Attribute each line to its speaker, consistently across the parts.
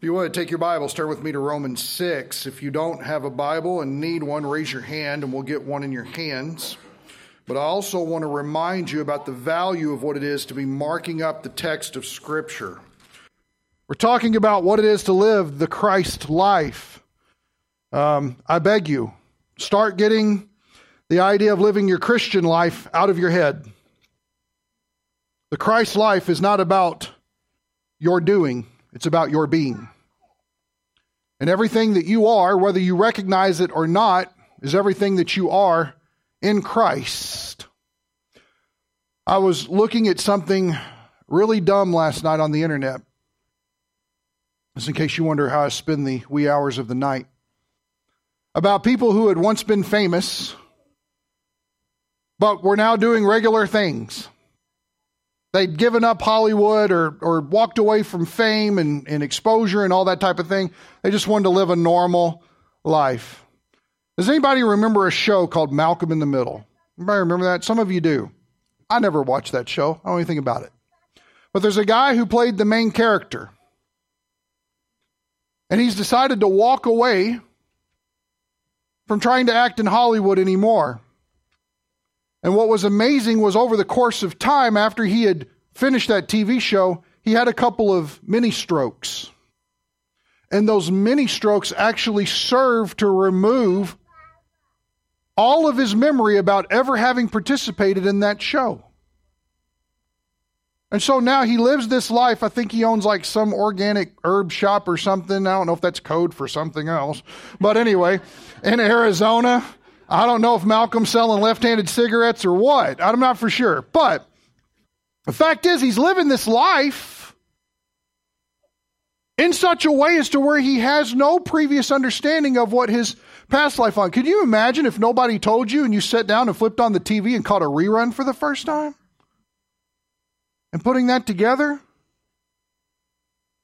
Speaker 1: If you want to take your Bible, start with me to Romans 6. If you don't have a Bible and need one, raise your hand and we'll get one in your hands. But I also want to remind you about the value of what it is to be marking up the text of Scripture. We're talking about what it is to live the Christ life. Um, I beg you, start getting the idea of living your Christian life out of your head. The Christ life is not about your doing, it's about your being. And everything that you are, whether you recognize it or not, is everything that you are in Christ. I was looking at something really dumb last night on the internet. Just in case you wonder how I spend the wee hours of the night. About people who had once been famous, but were now doing regular things. They'd given up Hollywood or, or walked away from fame and, and exposure and all that type of thing. They just wanted to live a normal life. Does anybody remember a show called Malcolm in the Middle? Anybody remember that? Some of you do. I never watched that show. I don't know anything about it. But there's a guy who played the main character. And he's decided to walk away from trying to act in Hollywood anymore. And what was amazing was over the course of time, after he had finished that TV show, he had a couple of mini strokes. And those mini strokes actually served to remove all of his memory about ever having participated in that show. And so now he lives this life. I think he owns like some organic herb shop or something. I don't know if that's code for something else. But anyway, in Arizona, I don't know if Malcolm's selling left handed cigarettes or what. I'm not for sure. But the fact is, he's living this life in such a way as to where he has no previous understanding of what his past life on. Could you imagine if nobody told you and you sat down and flipped on the TV and caught a rerun for the first time? And putting that together?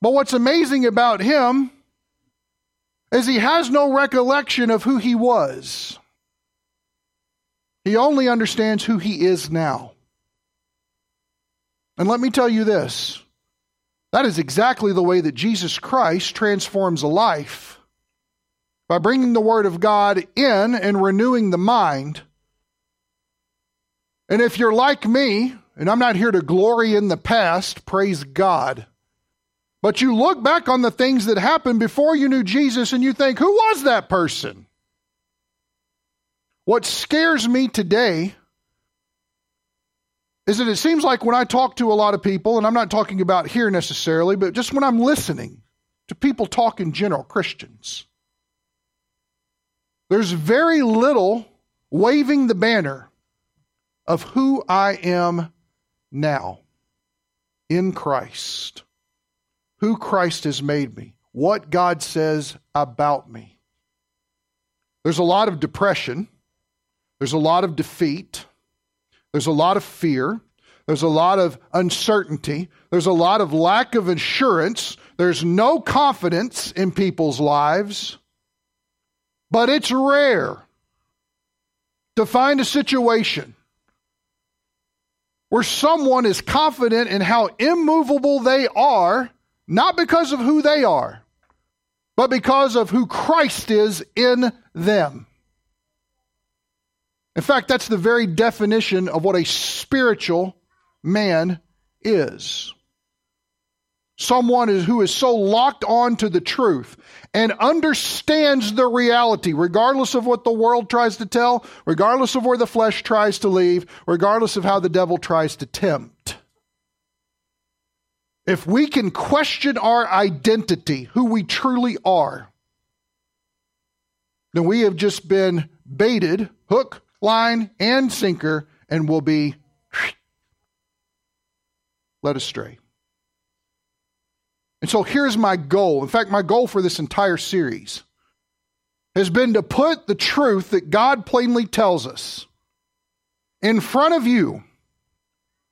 Speaker 1: But what's amazing about him is he has no recollection of who he was. He only understands who he is now. And let me tell you this that is exactly the way that Jesus Christ transforms a life by bringing the Word of God in and renewing the mind. And if you're like me, and I'm not here to glory in the past, praise God. But you look back on the things that happened before you knew Jesus and you think, who was that person? What scares me today is that it seems like when I talk to a lot of people, and I'm not talking about here necessarily, but just when I'm listening to people talk in general, Christians, there's very little waving the banner of who I am now in Christ, who Christ has made me, what God says about me. There's a lot of depression there's a lot of defeat. There's a lot of fear. There's a lot of uncertainty. There's a lot of lack of assurance. There's no confidence in people's lives. But it's rare to find a situation where someone is confident in how immovable they are, not because of who they are, but because of who Christ is in them. In fact, that's the very definition of what a spiritual man is. Someone is, who is so locked on to the truth and understands the reality, regardless of what the world tries to tell, regardless of where the flesh tries to leave, regardless of how the devil tries to tempt. If we can question our identity, who we truly are, then we have just been baited, hook, line, and sinker, and will be led astray. And so here's my goal. In fact, my goal for this entire series has been to put the truth that God plainly tells us in front of you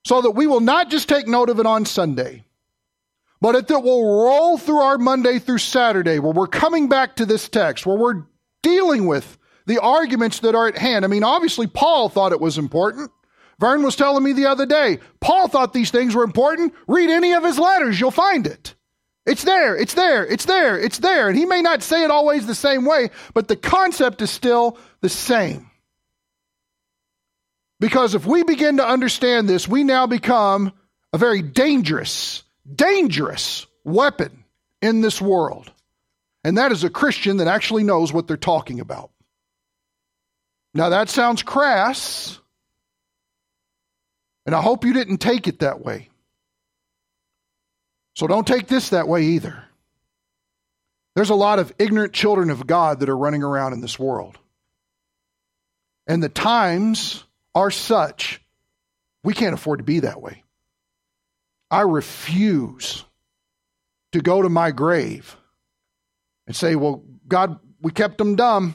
Speaker 1: so that we will not just take note of it on Sunday, but that it will roll through our Monday through Saturday where we're coming back to this text, where we're dealing with the arguments that are at hand. I mean, obviously, Paul thought it was important. Vern was telling me the other day, Paul thought these things were important. Read any of his letters, you'll find it. It's there, it's there, it's there, it's there. And he may not say it always the same way, but the concept is still the same. Because if we begin to understand this, we now become a very dangerous, dangerous weapon in this world. And that is a Christian that actually knows what they're talking about. Now, that sounds crass, and I hope you didn't take it that way. So don't take this that way either. There's a lot of ignorant children of God that are running around in this world. And the times are such, we can't afford to be that way. I refuse to go to my grave and say, Well, God, we kept them dumb.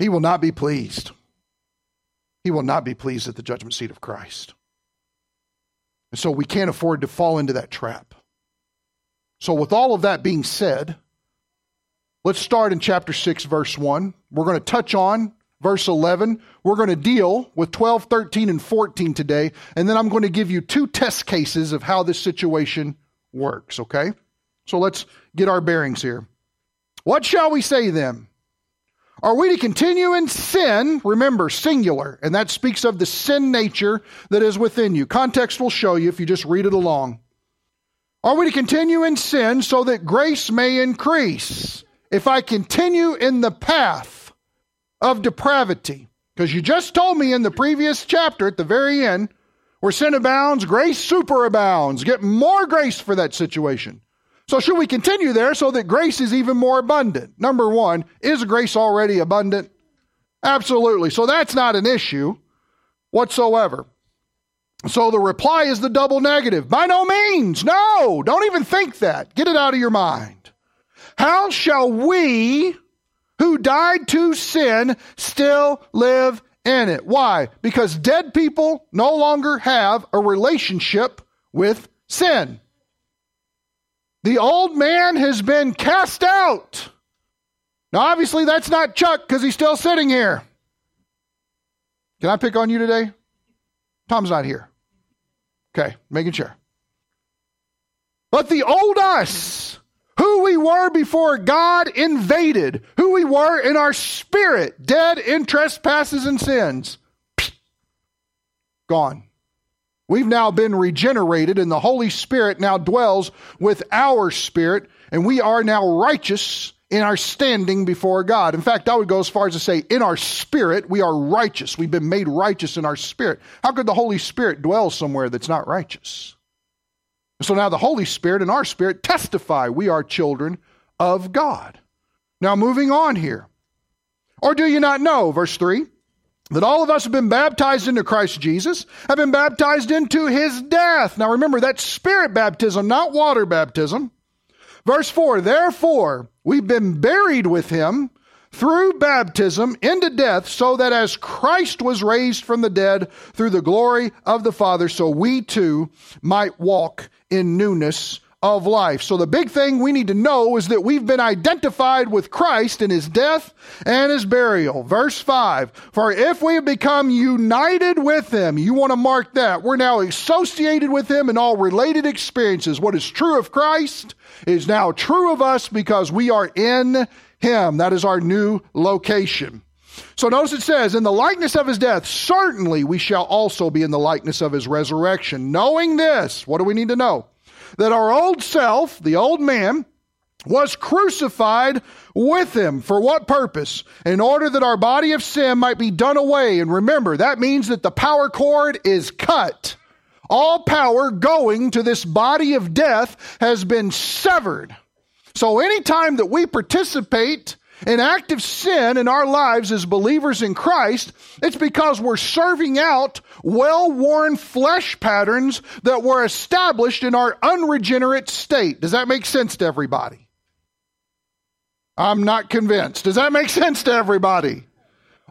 Speaker 1: He will not be pleased. He will not be pleased at the judgment seat of Christ. And so we can't afford to fall into that trap. So, with all of that being said, let's start in chapter 6, verse 1. We're going to touch on verse 11. We're going to deal with 12, 13, and 14 today. And then I'm going to give you two test cases of how this situation works, okay? So, let's get our bearings here. What shall we say then? Are we to continue in sin? Remember, singular, and that speaks of the sin nature that is within you. Context will show you if you just read it along. Are we to continue in sin so that grace may increase? If I continue in the path of depravity, because you just told me in the previous chapter at the very end, where sin abounds, grace superabounds. Get more grace for that situation. So, should we continue there so that grace is even more abundant? Number one, is grace already abundant? Absolutely. So, that's not an issue whatsoever. So, the reply is the double negative. By no means. No, don't even think that. Get it out of your mind. How shall we who died to sin still live in it? Why? Because dead people no longer have a relationship with sin. The old man has been cast out. Now, obviously, that's not Chuck because he's still sitting here. Can I pick on you today? Tom's not here. Okay, making sure. But the old us, who we were before God invaded, who we were in our spirit, dead in trespasses and sins, gone. We've now been regenerated, and the Holy Spirit now dwells with our spirit, and we are now righteous in our standing before God. In fact, I would go as far as to say, in our spirit, we are righteous. We've been made righteous in our spirit. How could the Holy Spirit dwell somewhere that's not righteous? So now the Holy Spirit and our spirit testify we are children of God. Now, moving on here. Or do you not know, verse 3? That all of us have been baptized into Christ Jesus, have been baptized into his death. Now remember, that's spirit baptism, not water baptism. Verse 4 Therefore, we've been buried with him through baptism into death, so that as Christ was raised from the dead through the glory of the Father, so we too might walk in newness of life. So the big thing we need to know is that we've been identified with Christ in his death and his burial. Verse 5 For if we have become united with him, you want to mark that. We're now associated with him in all related experiences. What is true of Christ is now true of us because we are in him. That is our new location. So notice it says, In the likeness of his death, certainly we shall also be in the likeness of his resurrection. Knowing this, what do we need to know? That our old self, the old man, was crucified with him. For what purpose? In order that our body of sin might be done away. And remember, that means that the power cord is cut. All power going to this body of death has been severed. So anytime that we participate in active sin in our lives as believers in Christ, it's because we're serving out well worn flesh patterns that were established in our unregenerate state. Does that make sense to everybody? I'm not convinced. Does that make sense to everybody?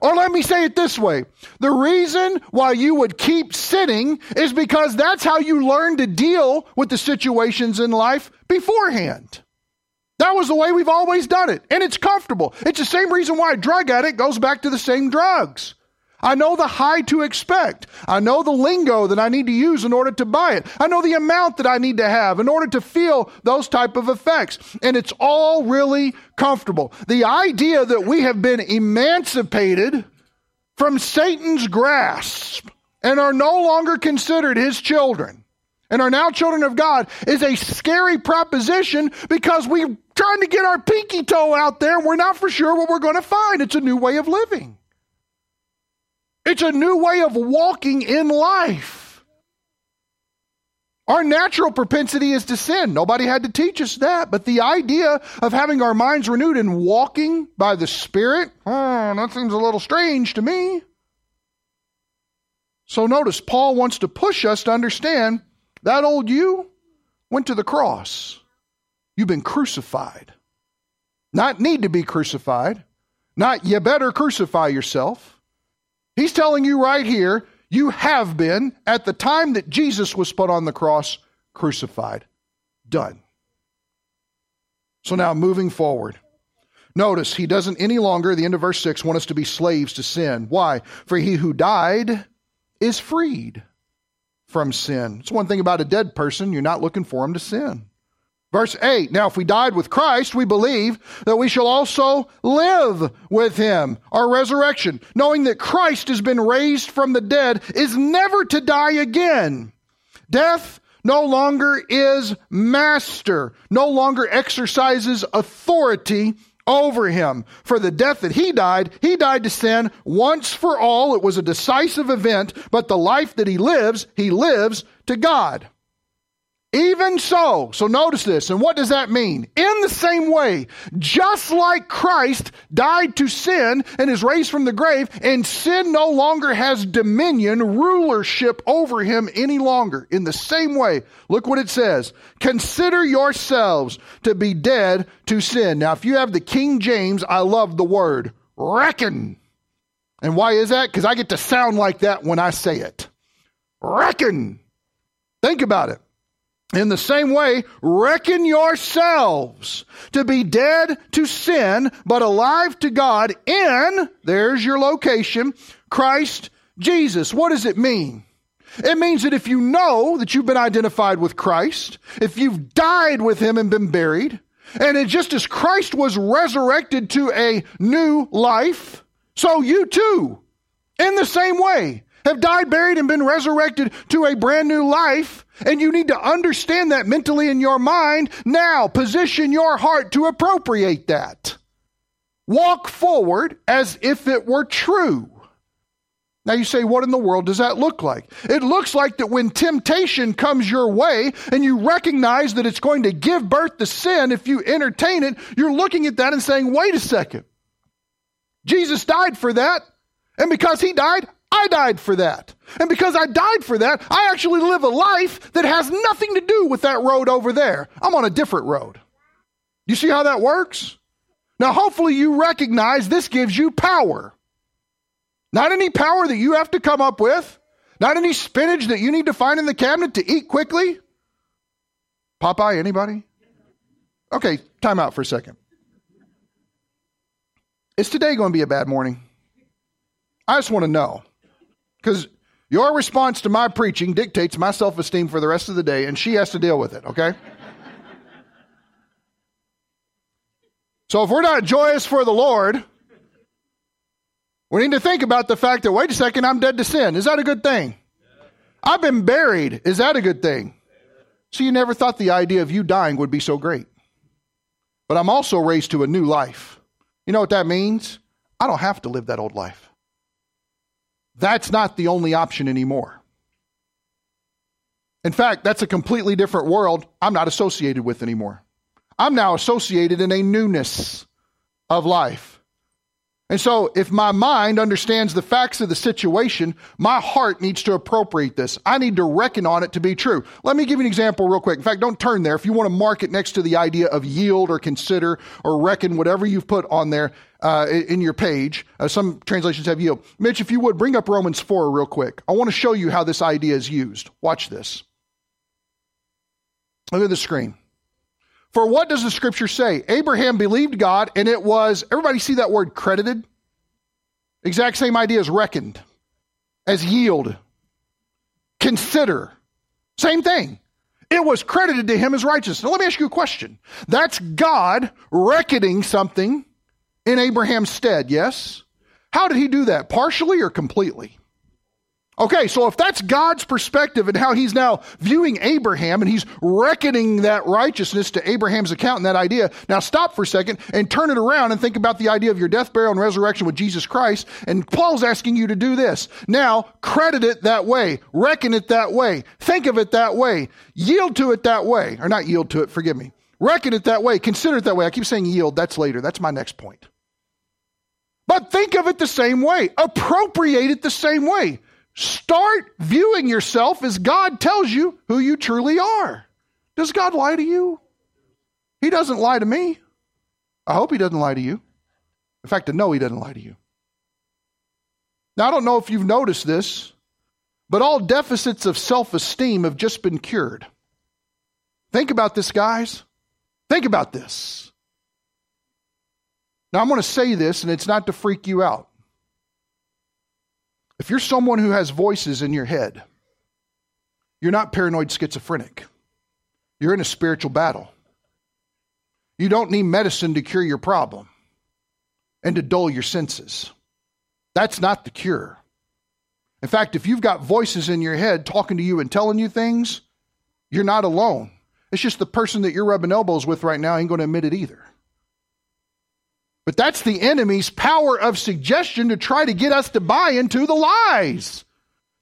Speaker 1: Or let me say it this way. The reason why you would keep sinning is because that's how you learn to deal with the situations in life beforehand. That was the way we've always done it. And it's comfortable. It's the same reason why a drug addict goes back to the same drugs. I know the high to expect. I know the lingo that I need to use in order to buy it. I know the amount that I need to have in order to feel those type of effects. And it's all really comfortable. The idea that we have been emancipated from Satan's grasp and are no longer considered his children and are now children of God is a scary proposition because we're trying to get our pinky toe out there and we're not for sure what we're going to find. It's a new way of living. It's a new way of walking in life. Our natural propensity is to sin. Nobody had to teach us that. But the idea of having our minds renewed and walking by the Spirit, oh, that seems a little strange to me. So notice, Paul wants to push us to understand that old you went to the cross. You've been crucified. Not need to be crucified. Not you better crucify yourself. He's telling you right here, you have been, at the time that Jesus was put on the cross, crucified. Done. So now moving forward. Notice he doesn't any longer, the end of verse 6, want us to be slaves to sin. Why? For he who died is freed from sin. It's one thing about a dead person, you're not looking for him to sin. Verse 8 Now, if we died with Christ, we believe that we shall also live with him. Our resurrection, knowing that Christ has been raised from the dead, is never to die again. Death no longer is master, no longer exercises authority over him. For the death that he died, he died to sin once for all. It was a decisive event, but the life that he lives, he lives to God. Even so, so notice this, and what does that mean? In the same way, just like Christ died to sin and is raised from the grave, and sin no longer has dominion, rulership over him any longer. In the same way, look what it says. Consider yourselves to be dead to sin. Now, if you have the King James, I love the word reckon. And why is that? Because I get to sound like that when I say it. Reckon. Think about it. In the same way, reckon yourselves to be dead to sin, but alive to God in, there's your location, Christ Jesus. What does it mean? It means that if you know that you've been identified with Christ, if you've died with Him and been buried, and just as Christ was resurrected to a new life, so you too, in the same way, have died, buried, and been resurrected to a brand new life, and you need to understand that mentally in your mind. Now, position your heart to appropriate that. Walk forward as if it were true. Now you say, what in the world does that look like? It looks like that when temptation comes your way and you recognize that it's going to give birth to sin if you entertain it, you're looking at that and saying, wait a second. Jesus died for that. And because he died, I died for that. And because I died for that, I actually live a life that has nothing to do with that road over there. I'm on a different road. You see how that works? Now, hopefully, you recognize this gives you power. Not any power that you have to come up with, not any spinach that you need to find in the cabinet to eat quickly. Popeye, anybody? Okay, time out for a second. Is today going to be a bad morning? I just want to know. Because your response to my preaching dictates my self esteem for the rest of the day, and she has to deal with it, okay? so if we're not joyous for the Lord, we need to think about the fact that, wait a second, I'm dead to sin. Is that a good thing? I've been buried. Is that a good thing? So you never thought the idea of you dying would be so great. But I'm also raised to a new life. You know what that means? I don't have to live that old life. That's not the only option anymore. In fact, that's a completely different world I'm not associated with anymore. I'm now associated in a newness of life. And so, if my mind understands the facts of the situation, my heart needs to appropriate this. I need to reckon on it to be true. Let me give you an example real quick. In fact, don't turn there. If you want to mark it next to the idea of yield or consider or reckon, whatever you've put on there uh, in your page, uh, some translations have yield. Mitch, if you would, bring up Romans 4 real quick. I want to show you how this idea is used. Watch this. Look at the screen. For what does the scripture say? Abraham believed God and it was, everybody see that word credited? Exact same idea as reckoned. as yield. Consider. Same thing. It was credited to him as righteousness. Now, let me ask you a question. That's God reckoning something in Abraham's stead, yes? How did he do that? Partially or completely? Okay, so if that's God's perspective and how he's now viewing Abraham and he's reckoning that righteousness to Abraham's account and that idea, now stop for a second and turn it around and think about the idea of your death, burial, and resurrection with Jesus Christ. And Paul's asking you to do this. Now, credit it that way, reckon it that way, think of it that way, yield to it that way, or not yield to it, forgive me. Reckon it that way, consider it that way. I keep saying yield, that's later. That's my next point. But think of it the same way, appropriate it the same way. Start viewing yourself as God tells you who you truly are. Does God lie to you? He doesn't lie to me. I hope He doesn't lie to you. In fact, I know He doesn't lie to you. Now, I don't know if you've noticed this, but all deficits of self esteem have just been cured. Think about this, guys. Think about this. Now, I'm going to say this, and it's not to freak you out. If you're someone who has voices in your head, you're not paranoid schizophrenic. You're in a spiritual battle. You don't need medicine to cure your problem and to dull your senses. That's not the cure. In fact, if you've got voices in your head talking to you and telling you things, you're not alone. It's just the person that you're rubbing elbows with right now ain't going to admit it either. But that's the enemy's power of suggestion to try to get us to buy into the lies.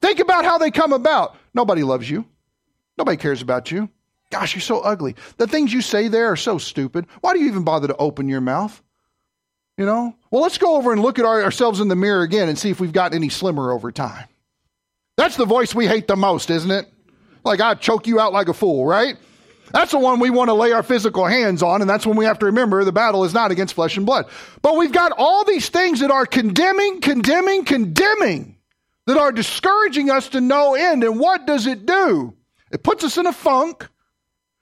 Speaker 1: Think about how they come about. Nobody loves you. Nobody cares about you. Gosh, you're so ugly. The things you say there are so stupid. Why do you even bother to open your mouth? You know? Well, let's go over and look at our, ourselves in the mirror again and see if we've gotten any slimmer over time. That's the voice we hate the most, isn't it? Like, I'd choke you out like a fool, right? That's the one we want to lay our physical hands on, and that's when we have to remember the battle is not against flesh and blood. But we've got all these things that are condemning, condemning, condemning, that are discouraging us to no end. And what does it do? It puts us in a funk.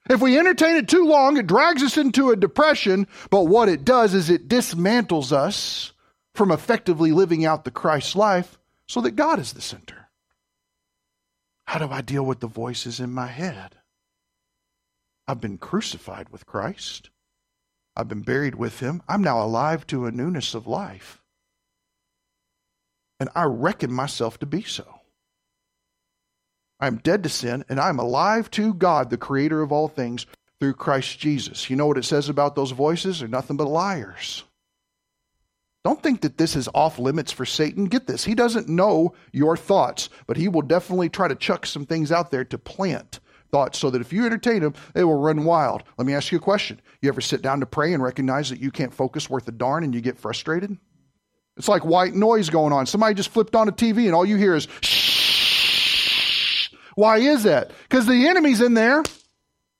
Speaker 1: If we entertain it too long, it drags us into a depression. But what it does is it dismantles us from effectively living out the Christ life so that God is the center. How do I deal with the voices in my head? I've been crucified with Christ. I've been buried with him. I'm now alive to a newness of life. And I reckon myself to be so. I'm dead to sin, and I'm alive to God, the creator of all things, through Christ Jesus. You know what it says about those voices? They're nothing but liars. Don't think that this is off limits for Satan. Get this. He doesn't know your thoughts, but he will definitely try to chuck some things out there to plant thoughts so that if you entertain them, they will run wild. Let me ask you a question. You ever sit down to pray and recognize that you can't focus worth a darn and you get frustrated? It's like white noise going on. Somebody just flipped on a TV and all you hear is shh. Why is that? Because the enemy's in there.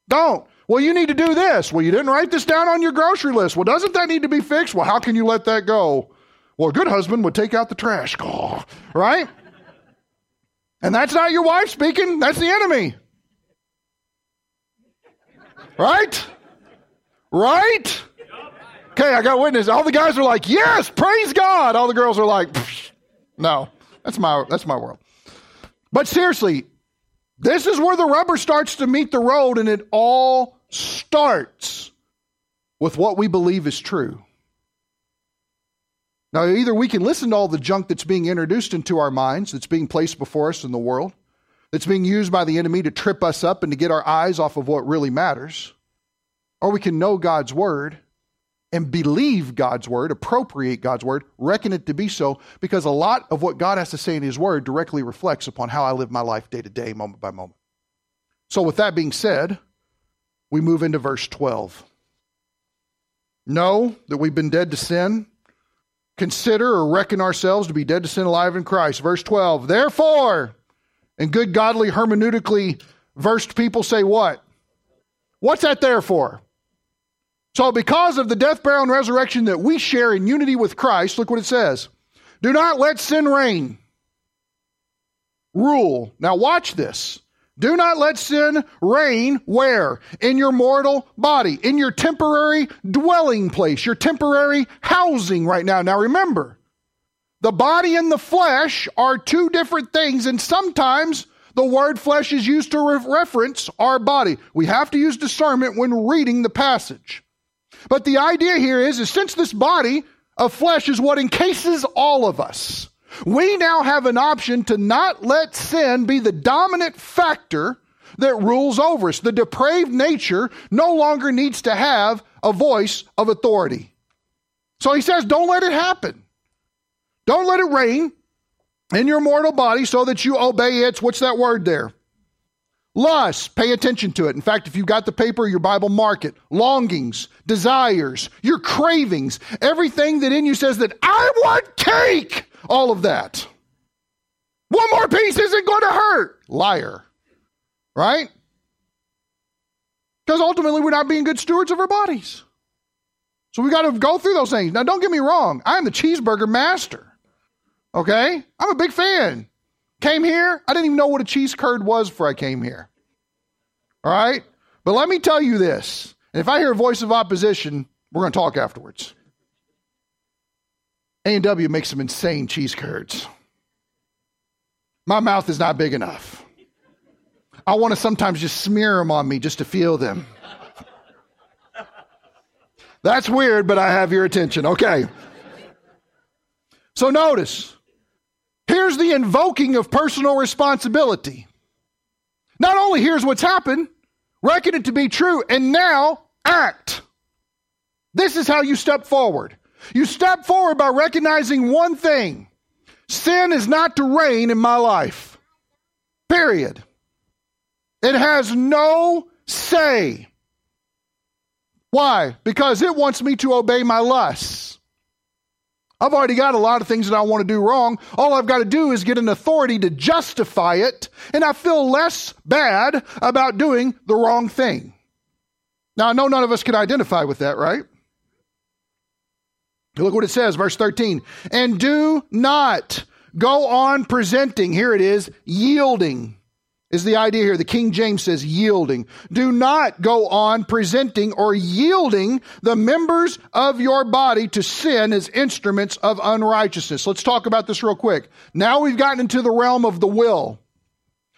Speaker 1: Don't. Well, you need to do this. Well, you didn't write this down on your grocery list. Well, doesn't that need to be fixed? Well, how can you let that go? Well, a good husband would take out the trash. Oh, right? And that's not your wife speaking, that's the enemy. Right? Right? Okay, I got witness. All the guys are like, "Yes, praise God." All the girls are like, "No." That's my that's my world. But seriously, this is where the rubber starts to meet the road and it all starts with what we believe is true. Now, either we can listen to all the junk that's being introduced into our minds, that's being placed before us in the world, that's being used by the enemy to trip us up and to get our eyes off of what really matters. Or we can know God's word and believe God's word, appropriate God's word, reckon it to be so, because a lot of what God has to say in His word directly reflects upon how I live my life day to day, moment by moment. So, with that being said, we move into verse 12. Know that we've been dead to sin. Consider or reckon ourselves to be dead to sin, alive in Christ. Verse 12. Therefore, and good, godly, hermeneutically versed people say what? What's that there for? So, because of the death, burial, and resurrection that we share in unity with Christ, look what it says. Do not let sin reign. Rule. Now, watch this. Do not let sin reign where? In your mortal body, in your temporary dwelling place, your temporary housing right now. Now, remember, the body and the flesh are two different things, and sometimes the word flesh is used to re- reference our body. We have to use discernment when reading the passage. But the idea here is, is since this body of flesh is what encases all of us, we now have an option to not let sin be the dominant factor that rules over us. The depraved nature no longer needs to have a voice of authority. So he says, don't let it happen. Don't let it reign in your mortal body so that you obey its, what's that word there? Lust, pay attention to it. In fact, if you've got the paper, your Bible, mark it. Longings, desires, your cravings, everything that in you says that I want cake, all of that. One more piece isn't going to hurt. Liar. Right? Because ultimately, we're not being good stewards of our bodies. So we got to go through those things. Now, don't get me wrong. I'm the cheeseburger master. Okay? I'm a big fan. Came here, I didn't even know what a cheese curd was before I came here. All right? But let me tell you this. And if I hear a voice of opposition, we're going to talk afterwards. A&W makes some insane cheese curds. My mouth is not big enough. I want to sometimes just smear them on me just to feel them. That's weird, but I have your attention. Okay. So notice, here's the invoking of personal responsibility. Not only here's what's happened, reckon it to be true, and now act. This is how you step forward. You step forward by recognizing one thing sin is not to reign in my life. Period. It has no say. Why? Because it wants me to obey my lusts. I've already got a lot of things that I want to do wrong. All I've got to do is get an authority to justify it, and I feel less bad about doing the wrong thing. Now, I know none of us can identify with that, right? Look what it says, verse 13. And do not go on presenting, here it is, yielding is the idea here. The King James says yielding. Do not go on presenting or yielding the members of your body to sin as instruments of unrighteousness. Let's talk about this real quick. Now we've gotten into the realm of the will.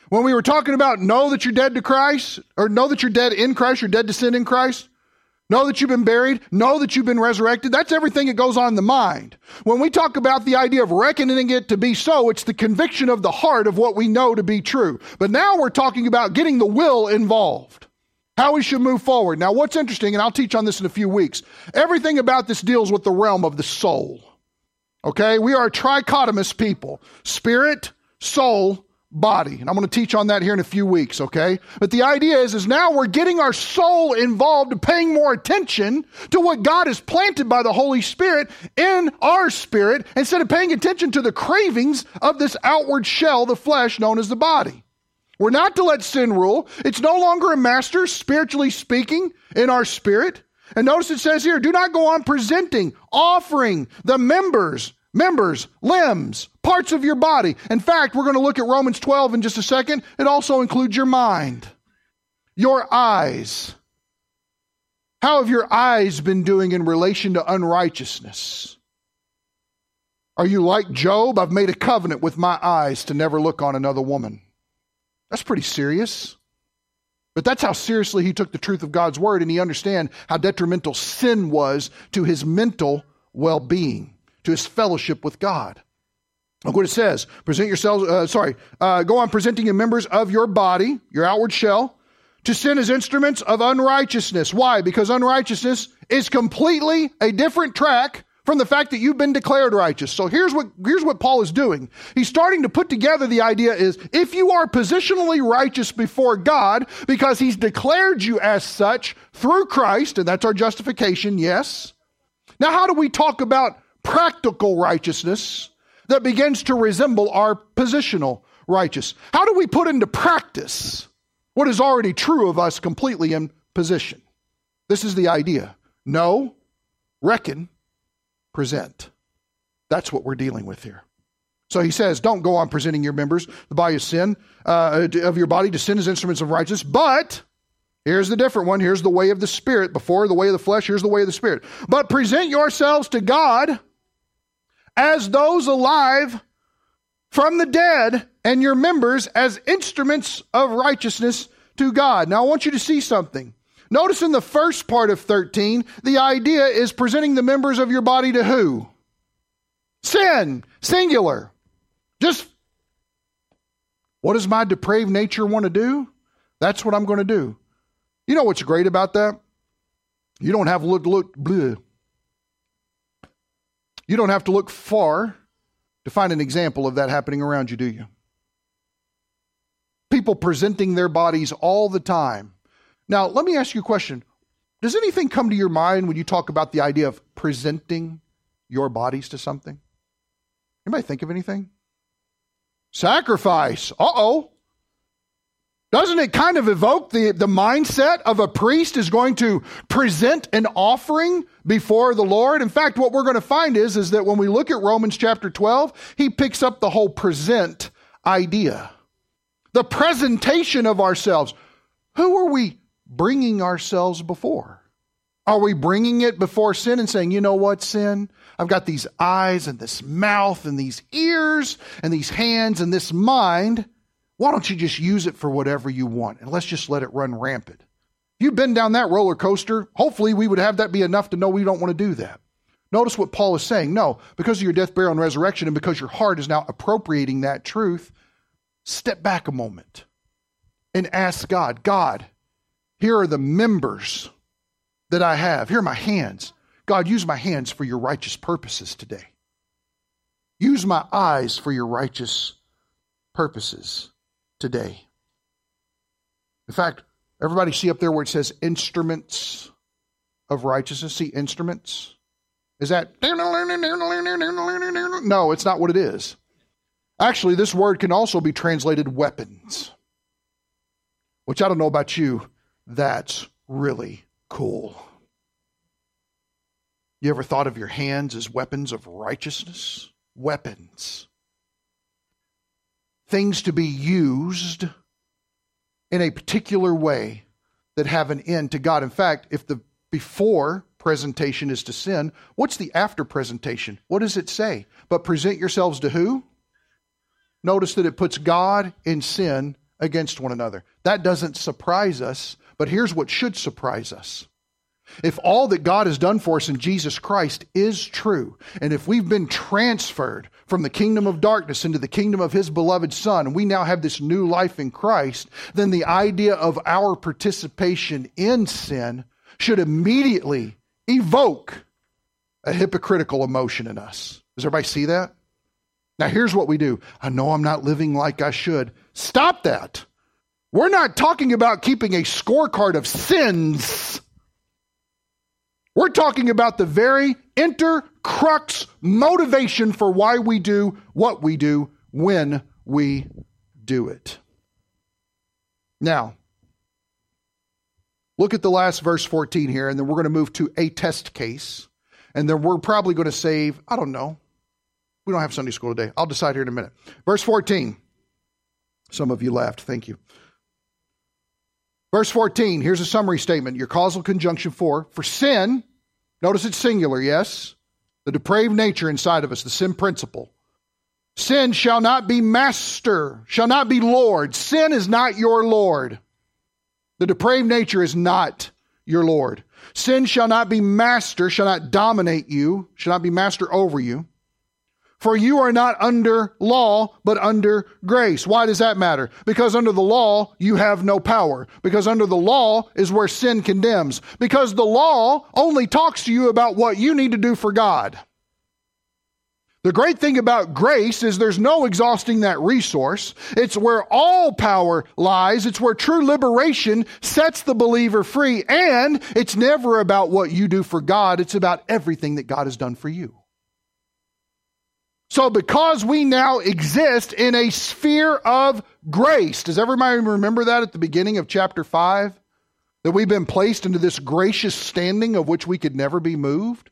Speaker 1: When we were talking about know that you're dead to Christ, or know that you're dead in Christ, you're dead to sin in Christ, Know that you've been buried. Know that you've been resurrected. That's everything that goes on in the mind. When we talk about the idea of reckoning it to be so, it's the conviction of the heart of what we know to be true. But now we're talking about getting the will involved. How we should move forward. Now, what's interesting, and I'll teach on this in a few weeks, everything about this deals with the realm of the soul. Okay? We are trichotomous people spirit, soul, body. And I'm going to teach on that here in a few weeks, okay? But the idea is, is now we're getting our soul involved paying more attention to what God has planted by the Holy Spirit in our spirit instead of paying attention to the cravings of this outward shell, the flesh known as the body. We're not to let sin rule. It's no longer a master, spiritually speaking, in our spirit. And notice it says here, do not go on presenting, offering the members members, limbs, parts of your body. In fact, we're going to look at Romans 12 in just a second. It also includes your mind, your eyes. How have your eyes been doing in relation to unrighteousness? Are you like Job? I've made a covenant with my eyes to never look on another woman. That's pretty serious. But that's how seriously he took the truth of God's word, and he understand how detrimental sin was to his mental well being to his fellowship with God. Look what it says. Present yourselves, uh, sorry, uh, go on presenting your members of your body, your outward shell, to sin as instruments of unrighteousness. Why? Because unrighteousness is completely a different track from the fact that you've been declared righteous. So here's what, here's what Paul is doing. He's starting to put together the idea is if you are positionally righteous before God because he's declared you as such through Christ, and that's our justification, yes. Now, how do we talk about practical righteousness that begins to resemble our positional righteous. How do we put into practice what is already true of us completely in position? This is the idea. Know, reckon, present. That's what we're dealing with here. So he says, don't go on presenting your members, the body of sin, uh, of your body to sin as instruments of righteousness, but Here's the different one. Here's the way of the Spirit. Before the way of the flesh, here's the way of the Spirit. But present yourselves to God as those alive from the dead, and your members as instruments of righteousness to God. Now, I want you to see something. Notice in the first part of 13, the idea is presenting the members of your body to who? Sin, singular. Just what does my depraved nature want to do? That's what I'm going to do. You know what's great about that? You don't have look look bleh. You don't have to look far to find an example of that happening around you, do you? People presenting their bodies all the time. Now, let me ask you a question. Does anything come to your mind when you talk about the idea of presenting your bodies to something? Anybody think of anything? Sacrifice. Uh oh. Doesn't it kind of evoke the, the mindset of a priest is going to present an offering before the Lord? In fact, what we're going to find is, is that when we look at Romans chapter 12, he picks up the whole present idea. The presentation of ourselves. Who are we bringing ourselves before? Are we bringing it before sin and saying, you know what, sin? I've got these eyes and this mouth and these ears and these hands and this mind. Why don't you just use it for whatever you want and let's just let it run rampant? You've been down that roller coaster, hopefully we would have that be enough to know we don't want to do that. Notice what Paul is saying. No, because of your death, burial, and resurrection, and because your heart is now appropriating that truth, step back a moment and ask God, God, here are the members that I have. Here are my hands. God, use my hands for your righteous purposes today. Use my eyes for your righteous purposes today. In fact, everybody see up there where it says instruments of righteousness? See instruments? Is that. No, it's not what it is. Actually, this word can also be translated weapons, which I don't know about you, that's really cool. You ever thought of your hands as weapons of righteousness? Weapons things to be used in a particular way that have an end to God. In fact, if the before presentation is to sin, what's the after presentation? What does it say? But present yourselves to who? Notice that it puts God and sin against one another. That doesn't surprise us, but here's what should surprise us. If all that God has done for us in Jesus Christ is true, and if we've been transferred from the kingdom of darkness into the kingdom of His beloved Son, and we now have this new life in Christ, then the idea of our participation in sin should immediately evoke a hypocritical emotion in us. Does everybody see that? Now, here's what we do I know I'm not living like I should. Stop that. We're not talking about keeping a scorecard of sins. We're talking about the very inter crux motivation for why we do what we do when we do it. Now, look at the last verse 14 here, and then we're going to move to a test case. And then we're probably going to save, I don't know. We don't have Sunday school today. I'll decide here in a minute. Verse 14. Some of you laughed. Thank you. Verse 14, here's a summary statement. Your causal conjunction for, for sin, notice it's singular, yes? The depraved nature inside of us, the sin principle. Sin shall not be master, shall not be Lord. Sin is not your Lord. The depraved nature is not your Lord. Sin shall not be master, shall not dominate you, shall not be master over you. For you are not under law, but under grace. Why does that matter? Because under the law, you have no power. Because under the law is where sin condemns. Because the law only talks to you about what you need to do for God. The great thing about grace is there's no exhausting that resource. It's where all power lies. It's where true liberation sets the believer free. And it's never about what you do for God. It's about everything that God has done for you. So, because we now exist in a sphere of grace, does everybody remember that at the beginning of chapter 5? That we've been placed into this gracious standing of which we could never be moved?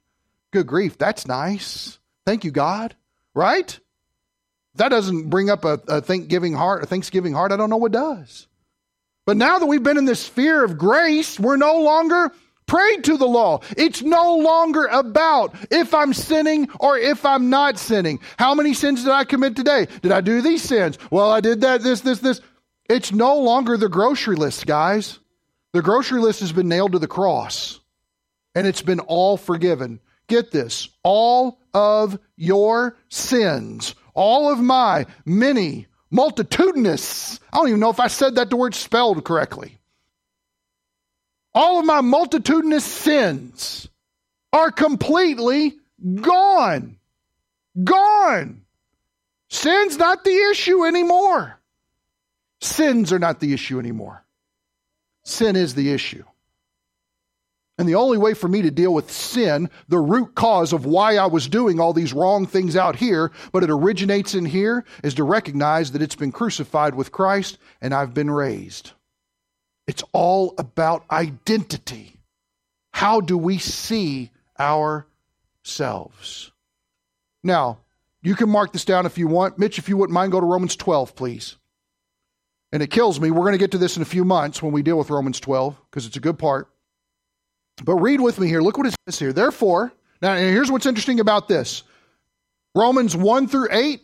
Speaker 1: Good grief, that's nice. Thank you, God. Right? that doesn't bring up a, a thanksgiving heart, a Thanksgiving heart, I don't know what does. But now that we've been in this sphere of grace, we're no longer prayed to the law. It's no longer about if I'm sinning or if I'm not sinning. How many sins did I commit today? Did I do these sins? Well, I did that, this, this, this. It's no longer the grocery list, guys. The grocery list has been nailed to the cross and it's been all forgiven. Get this all of your sins, all of my many, multitudinous, I don't even know if I said that the word spelled correctly. All of my multitudinous sins are completely gone. Gone. Sin's not the issue anymore. Sins are not the issue anymore. Sin is the issue. And the only way for me to deal with sin, the root cause of why I was doing all these wrong things out here, but it originates in here, is to recognize that it's been crucified with Christ and I've been raised. It's all about identity. How do we see ourselves? Now, you can mark this down if you want. Mitch, if you wouldn't mind, go to Romans 12, please. And it kills me. We're going to get to this in a few months when we deal with Romans 12 because it's a good part. But read with me here. Look what it says here. Therefore, now here's what's interesting about this Romans 1 through 8,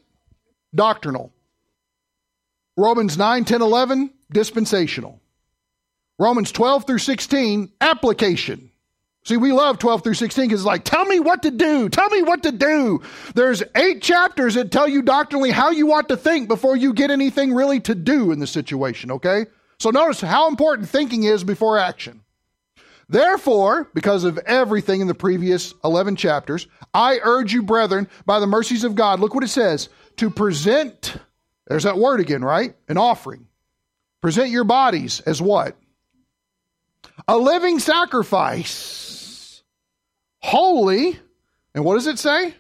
Speaker 1: doctrinal. Romans 9, 10, 11, dispensational. Romans 12 through 16, application. See, we love 12 through 16 because it's like, tell me what to do. Tell me what to do. There's eight chapters that tell you doctrinally how you ought to think before you get anything really to do in the situation, okay? So notice how important thinking is before action. Therefore, because of everything in the previous 11 chapters, I urge you, brethren, by the mercies of God, look what it says, to present, there's that word again, right? An offering. Present your bodies as what? A living sacrifice, holy, and what does it say?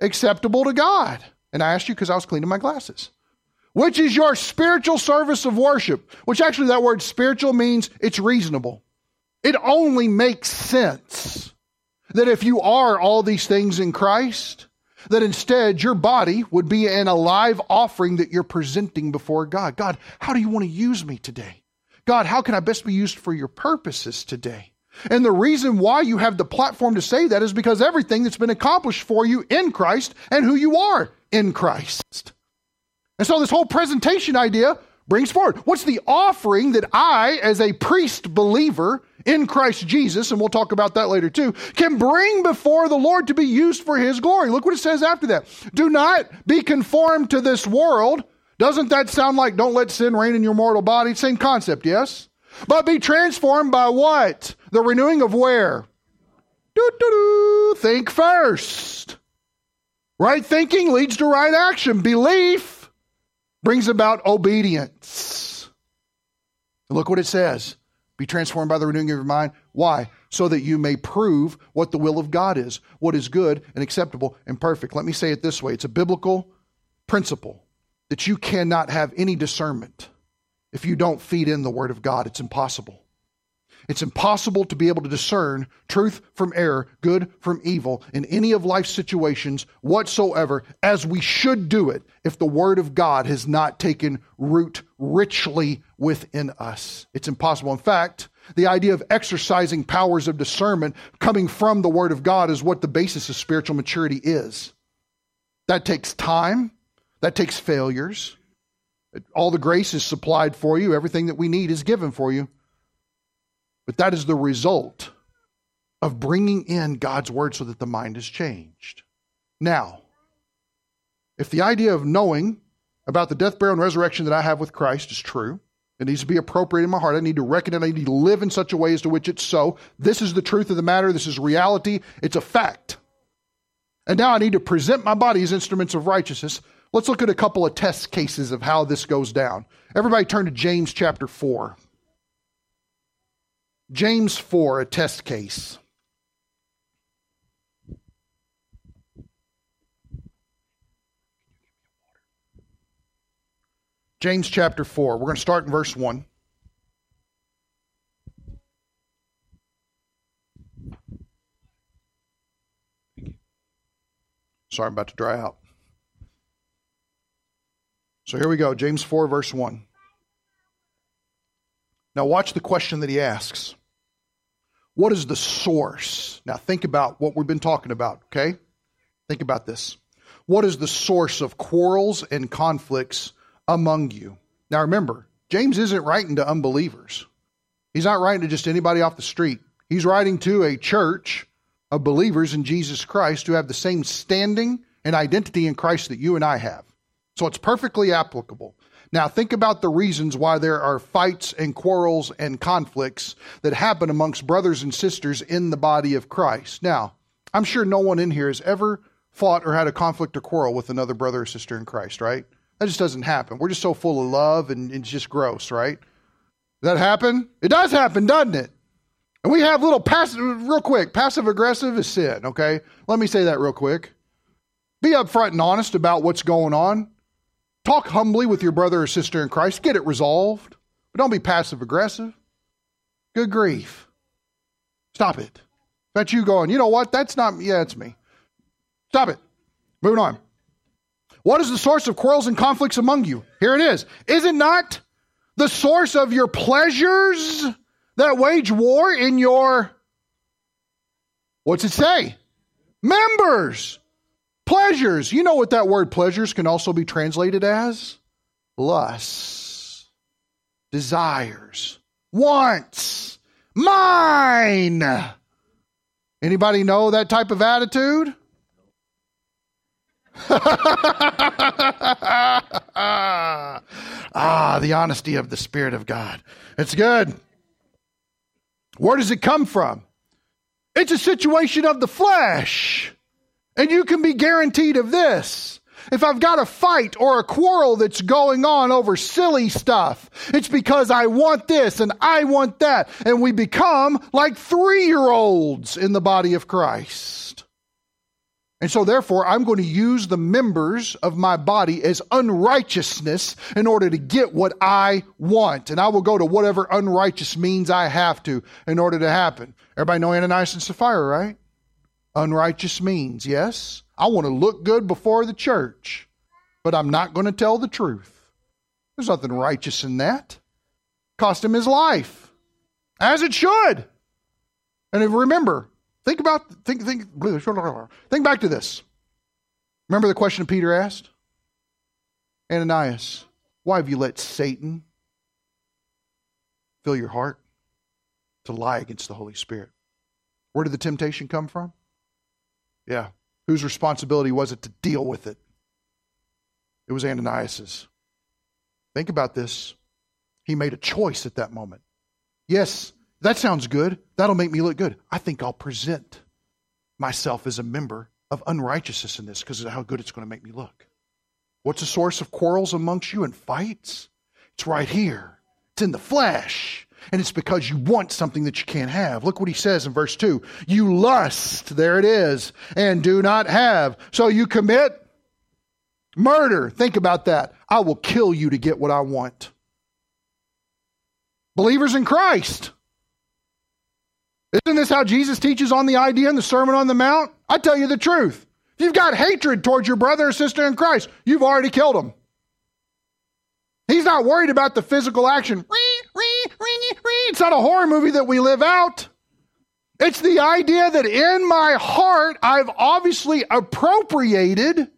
Speaker 1: Acceptable to God. And I asked you because I was cleaning my glasses. Which is your spiritual service of worship, which actually that word spiritual means it's reasonable. It only makes sense that if you are all these things in Christ, that instead your body would be an alive offering that you're presenting before God. God, how do you want to use me today? God, how can I best be used for your purposes today? And the reason why you have the platform to say that is because everything that's been accomplished for you in Christ and who you are in Christ. And so this whole presentation idea brings forward what's the offering that I, as a priest believer, in Christ Jesus, and we'll talk about that later too, can bring before the Lord to be used for His glory. Look what it says after that. Do not be conformed to this world. Doesn't that sound like don't let sin reign in your mortal body? Same concept, yes? But be transformed by what? The renewing of where? Doo-doo-doo. Think first. Right thinking leads to right action. Belief brings about obedience. Look what it says. Be transformed by the renewing of your mind. Why? So that you may prove what the will of God is, what is good and acceptable and perfect. Let me say it this way it's a biblical principle that you cannot have any discernment if you don't feed in the Word of God. It's impossible. It's impossible to be able to discern truth from error, good from evil in any of life's situations whatsoever, as we should do it if the Word of God has not taken root richly within us. It's impossible. In fact, the idea of exercising powers of discernment coming from the Word of God is what the basis of spiritual maturity is. That takes time, that takes failures. All the grace is supplied for you, everything that we need is given for you. But that is the result of bringing in God's word so that the mind is changed. Now, if the idea of knowing about the death, burial, and resurrection that I have with Christ is true, it needs to be appropriate in my heart. I need to reckon it. I need to live in such a way as to which it's so. This is the truth of the matter. This is reality. It's a fact. And now I need to present my body as instruments of righteousness. Let's look at a couple of test cases of how this goes down. Everybody turn to James chapter 4. James 4, a test case. James chapter 4. We're going to start in verse 1. Sorry, I'm about to dry out. So here we go. James 4, verse 1. Now, watch the question that he asks what is the source? Now, think about what we've been talking about, okay? Think about this. What is the source of quarrels and conflicts among you? Now, remember, James isn't writing to unbelievers. He's not writing to just anybody off the street. He's writing to a church of believers in Jesus Christ who have the same standing and identity in Christ that you and I have. So it's perfectly applicable. Now, think about the reasons why there are fights and quarrels and conflicts that happen amongst brothers and sisters in the body of Christ. Now, I'm sure no one in here has ever fought or had a conflict or quarrel with another brother or sister in Christ, right? That just doesn't happen. We're just so full of love and it's just gross, right? That happen? It does happen, doesn't it? And we have little passive, real quick, passive aggressive is sin, okay? Let me say that real quick. Be upfront and honest about what's going on. Talk humbly with your brother or sister in Christ. Get it resolved. But don't be passive aggressive. Good grief. Stop it. That's you going, you know what? That's not, yeah, it's me. Stop it. Moving on. What is the source of quarrels and conflicts among you? Here it is. Is it not the source of your pleasures that wage war in your, what's it say? Members pleasures. You know what that word pleasures can also be translated as? Lusts, desires, wants, mine. Anybody know that type of attitude? ah, the honesty of the Spirit of God. It's good. Where does it come from? It's a situation of the flesh. And you can be guaranteed of this. If I've got a fight or a quarrel that's going on over silly stuff, it's because I want this and I want that. And we become like three year olds in the body of Christ. And so, therefore, I'm going to use the members of my body as unrighteousness in order to get what I want. And I will go to whatever unrighteous means I have to in order to happen. Everybody know Ananias and Sapphira, right? Unrighteous means. Yes, I want to look good before the church, but I'm not going to tell the truth. There's nothing righteous in that. Cost him his life, as it should. And remember, think about think think think back to this. Remember the question Peter asked? Ananias, why have you let Satan fill your heart to lie against the Holy Spirit? Where did the temptation come from? Yeah. Whose responsibility was it to deal with it? It was Ananias's. Think about this. He made a choice at that moment. Yes, that sounds good. That'll make me look good. I think I'll present myself as a member of unrighteousness in this because of how good it's going to make me look. What's the source of quarrels amongst you and fights? It's right here. It's in the flesh. And it's because you want something that you can't have. Look what he says in verse 2. You lust, there it is, and do not have. So you commit murder. Think about that. I will kill you to get what I want. Believers in Christ. Isn't this how Jesus teaches on the idea in the Sermon on the Mount? I tell you the truth. If you've got hatred towards your brother or sister in Christ, you've already killed them. He's not worried about the physical action. It's not a horror movie that we live out. It's the idea that in my heart, I've obviously appropriated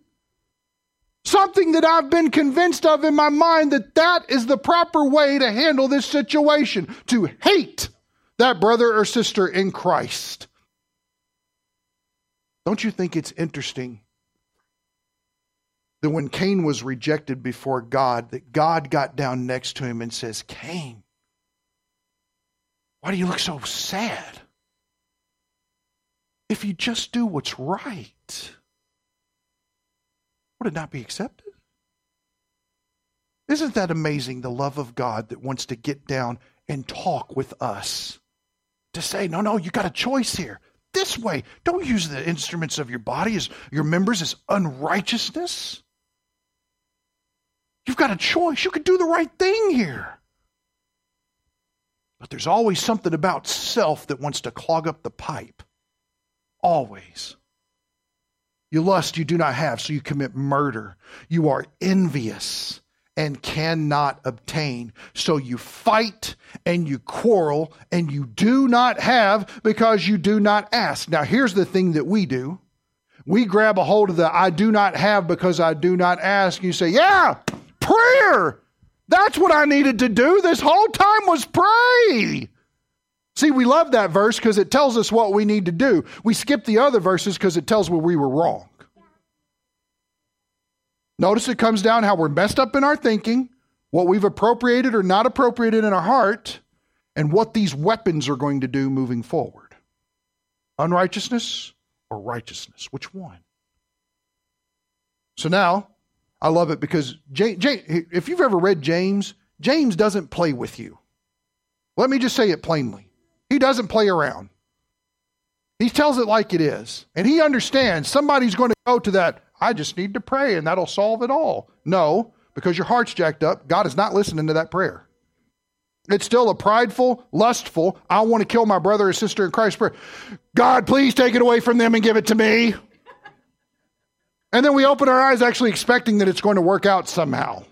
Speaker 1: something that I've been convinced of in my mind that that is the proper way to handle this situation to hate that brother or sister in Christ. Don't you think it's interesting that when Cain was rejected before God, that God got down next to him and says, Cain, why do you look so sad? If you just do what's right, would it not be accepted? Isn't that amazing, the love of God that wants to get down and talk with us? To say, no, no, you got a choice here. This way. Don't use the instruments of your body as your members as unrighteousness. You've got a choice. You could do the right thing here. But there's always something about self that wants to clog up the pipe. Always. You lust, you do not have, so you commit murder. You are envious and cannot obtain. So you fight and you quarrel and you do not have because you do not ask. Now, here's the thing that we do we grab a hold of the I do not have because I do not ask. You say, Yeah, prayer. That's what I needed to do this whole time was pray. See, we love that verse because it tells us what we need to do. We skip the other verses because it tells where we were wrong. Notice it comes down how we're messed up in our thinking, what we've appropriated or not appropriated in our heart, and what these weapons are going to do moving forward. Unrighteousness or righteousness? Which one? So now, I love it because if you've ever read James, James doesn't play with you. Let me just say it plainly. He doesn't play around. He tells it like it is. And he understands somebody's going to go to that, I just need to pray and that'll solve it all. No, because your heart's jacked up. God is not listening to that prayer. It's still a prideful, lustful, I want to kill my brother or sister in Christ prayer. God, please take it away from them and give it to me. And then we open our eyes actually expecting that it's going to work out somehow.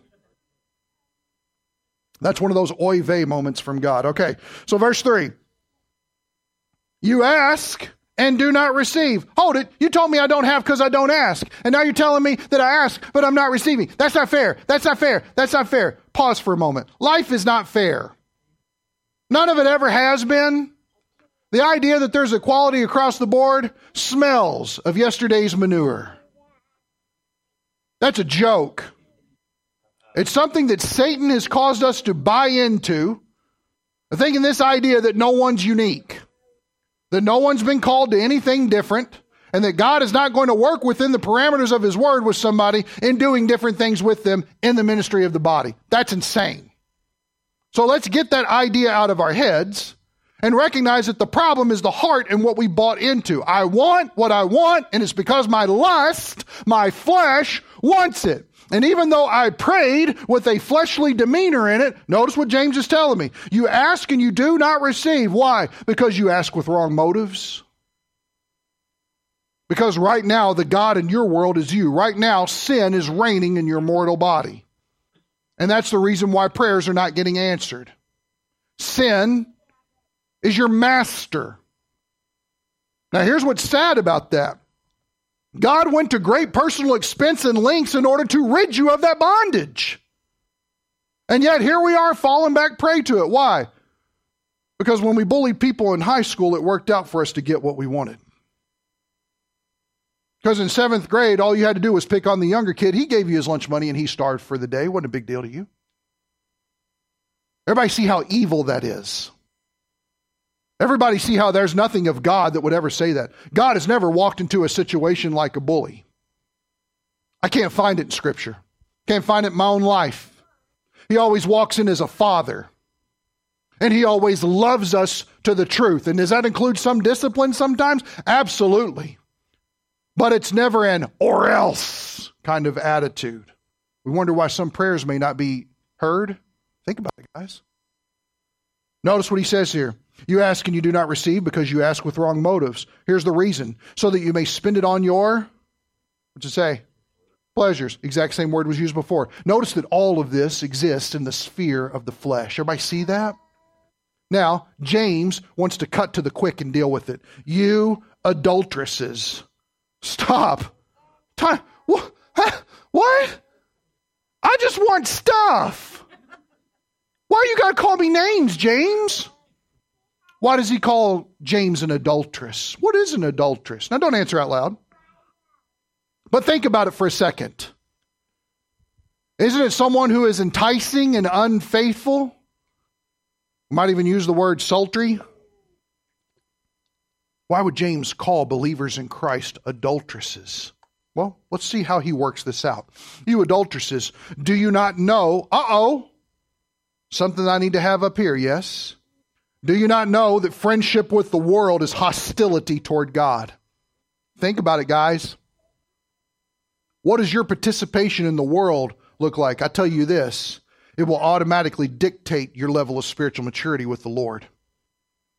Speaker 1: That's one of those oy vey moments from God. Okay, so verse 3. You ask and do not receive. Hold it. You told me I don't have because I don't ask. And now you're telling me that I ask, but I'm not receiving. That's not fair. That's not fair. That's not fair. Pause for a moment. Life is not fair. None of it ever has been. The idea that there's equality across the board smells of yesterday's manure. That's a joke. It's something that Satan has caused us to buy into, thinking this idea that no one's unique, that no one's been called to anything different, and that God is not going to work within the parameters of His Word with somebody in doing different things with them in the ministry of the body. That's insane. So let's get that idea out of our heads and recognize that the problem is the heart and what we bought into. I want what I want, and it's because my lust, my flesh, wants it. And even though I prayed with a fleshly demeanor in it, notice what James is telling me. You ask and you do not receive. Why? Because you ask with wrong motives. Because right now, the God in your world is you. Right now, sin is reigning in your mortal body. And that's the reason why prayers are not getting answered. Sin is your master. Now, here's what's sad about that God went to great personal expense and lengths in order to rid you of that bondage. And yet, here we are falling back prey to it. Why? Because when we bullied people in high school, it worked out for us to get what we wanted. Because in seventh grade, all you had to do was pick on the younger kid. He gave you his lunch money and he starved for the day. Wasn't a big deal to you. Everybody see how evil that is. Everybody see how there's nothing of God that would ever say that. God has never walked into a situation like a bully. I can't find it in Scripture. Can't find it in my own life. He always walks in as a father. And he always loves us to the truth. And does that include some discipline sometimes? Absolutely but it's never an or else kind of attitude. We wonder why some prayers may not be heard. Think about it, guys. Notice what he says here. You ask and you do not receive because you ask with wrong motives. Here's the reason so that you may spend it on your, what's it say? Pleasures. Exact same word was used before. Notice that all of this exists in the sphere of the flesh. Everybody see that? Now, James wants to cut to the quick and deal with it. You adulteresses. Stop. Time. What? What? I just want stuff. Why you got to call me names, James? Why does he call James an adulteress? What is an adulteress? Now, don't answer out loud. But think about it for a second. Isn't it someone who is enticing and unfaithful? might even use the word sultry. Why would James call believers in Christ adulteresses? Well, let's see how he works this out. You adulteresses, do you not know? Uh oh. Something I need to have up here, yes? Do you not know that friendship with the world is hostility toward God? Think about it, guys. What does your participation in the world look like? I tell you this it will automatically dictate your level of spiritual maturity with the Lord.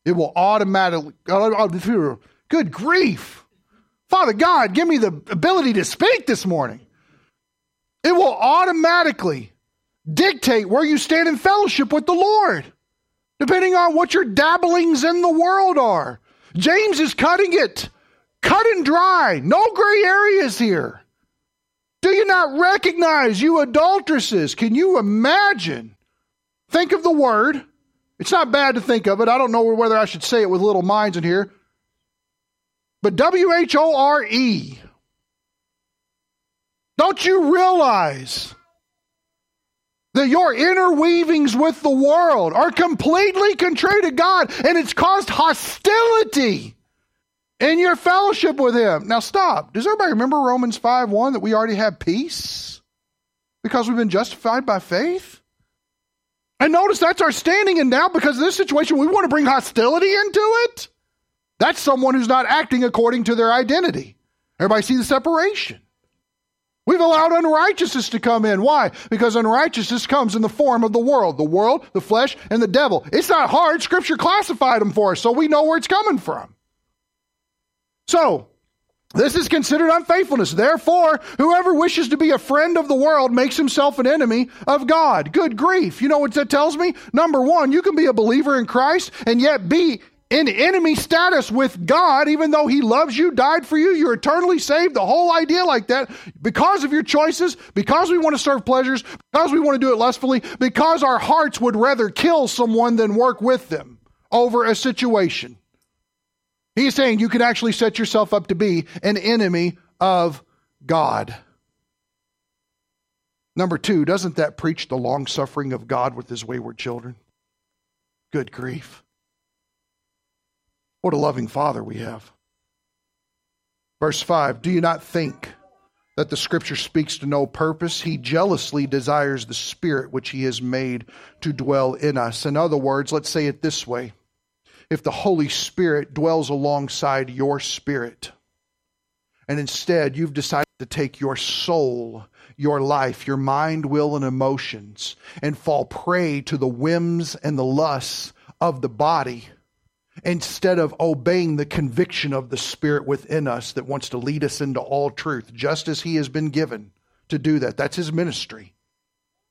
Speaker 1: It will automatically, oh, oh, oh, good grief. Father God, give me the ability to speak this morning. It will automatically dictate where you stand in fellowship with the Lord, depending on what your dabblings in the world are. James is cutting it, cut and dry, no gray areas here. Do you not recognize, you adulteresses? Can you imagine? Think of the word. It's not bad to think of it. I don't know whether I should say it with little minds in here. But W H O R E. Don't you realize that your interweavings with the world are completely contrary to God and it's caused hostility in your fellowship with Him? Now, stop. Does everybody remember Romans 5 1 that we already have peace because we've been justified by faith? And notice that's our standing, and now because of this situation, we want to bring hostility into it? That's someone who's not acting according to their identity. Everybody see the separation. We've allowed unrighteousness to come in. Why? Because unrighteousness comes in the form of the world, the world, the flesh, and the devil. It's not hard. Scripture classified them for us, so we know where it's coming from. So, this is considered unfaithfulness. Therefore, whoever wishes to be a friend of the world makes himself an enemy of God. Good grief. You know what that tells me? Number one, you can be a believer in Christ and yet be in enemy status with God, even though He loves you, died for you, you're eternally saved. The whole idea like that, because of your choices, because we want to serve pleasures, because we want to do it lustfully, because our hearts would rather kill someone than work with them over a situation. He's saying you can actually set yourself up to be an enemy of God. Number two, doesn't that preach the long suffering of God with his wayward children? Good grief. What a loving Father we have. Verse 5 Do you not think that the Scripture speaks to no purpose? He jealously desires the Spirit which He has made to dwell in us. In other words, let's say it this way if the Holy Spirit dwells alongside your spirit, and instead you've decided to take your soul, your life, your mind, will, and emotions, and fall prey to the whims and the lusts of the body, instead of obeying the conviction of the Spirit within us that wants to lead us into all truth, just as He has been given to do that. That's His ministry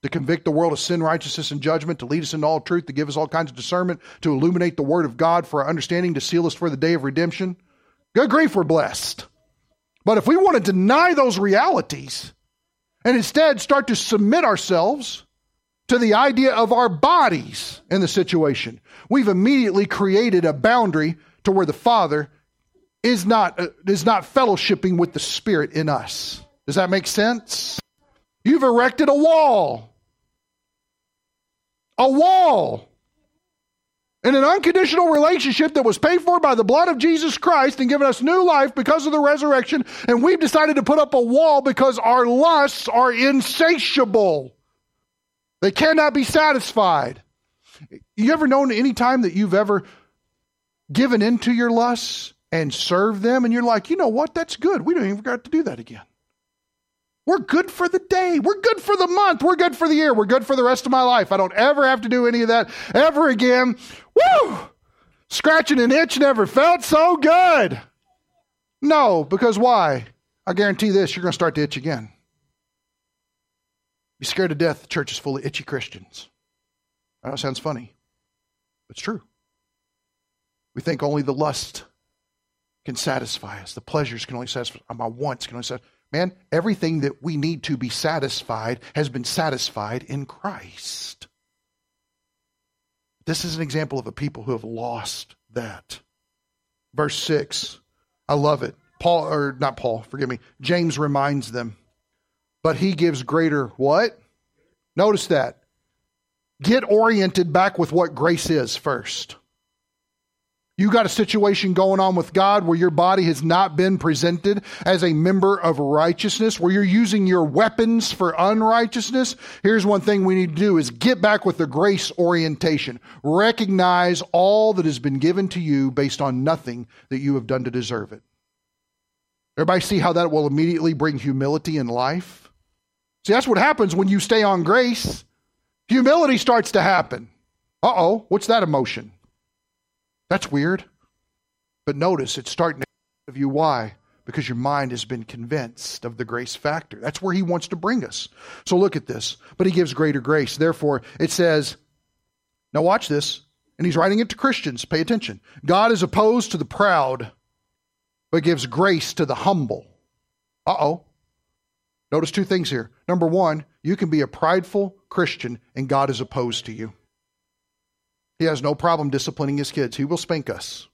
Speaker 1: to convict the world of sin, righteousness, and judgment, to lead us into all truth, to give us all kinds of discernment, to illuminate the word of God for our understanding, to seal us for the day of redemption. Good grief, we're blessed. But if we want to deny those realities and instead start to submit ourselves to the idea of our bodies in the situation, we've immediately created a boundary to where the Father is not, uh, is not fellowshipping with the Spirit in us. Does that make sense? You've erected a wall a wall in an unconditional relationship that was paid for by the blood of Jesus Christ and given us new life because of the resurrection, and we've decided to put up a wall because our lusts are insatiable. They cannot be satisfied. You ever known any time that you've ever given into your lusts and served them, and you're like, you know what, that's good. We don't even got to do that again. We're good for the day. We're good for the month. We're good for the year. We're good for the rest of my life. I don't ever have to do any of that ever again. Woo! Scratching an itch never felt so good. No, because why? I guarantee this, you're going to start to itch again. Be scared to death the church is full of itchy Christians. I know it sounds funny, but it's true. We think only the lust can satisfy us. The pleasures can only satisfy. Uh, my wants can only satisfy. Man, everything that we need to be satisfied has been satisfied in Christ. This is an example of a people who have lost that. Verse 6, I love it. Paul, or not Paul, forgive me. James reminds them, but he gives greater what? Notice that. Get oriented back with what grace is first. You got a situation going on with God where your body has not been presented as a member of righteousness, where you're using your weapons for unrighteousness. Here's one thing we need to do is get back with the grace orientation. Recognize all that has been given to you based on nothing that you have done to deserve it. Everybody see how that will immediately bring humility in life? See, that's what happens when you stay on grace. Humility starts to happen. Uh oh, what's that emotion? That's weird. But notice it's starting to of you. Why? Because your mind has been convinced of the grace factor. That's where he wants to bring us. So look at this. But he gives greater grace. Therefore, it says, now watch this. And he's writing it to Christians. Pay attention. God is opposed to the proud, but gives grace to the humble. Uh oh. Notice two things here. Number one, you can be a prideful Christian and God is opposed to you. He has no problem disciplining his kids, he will spank us.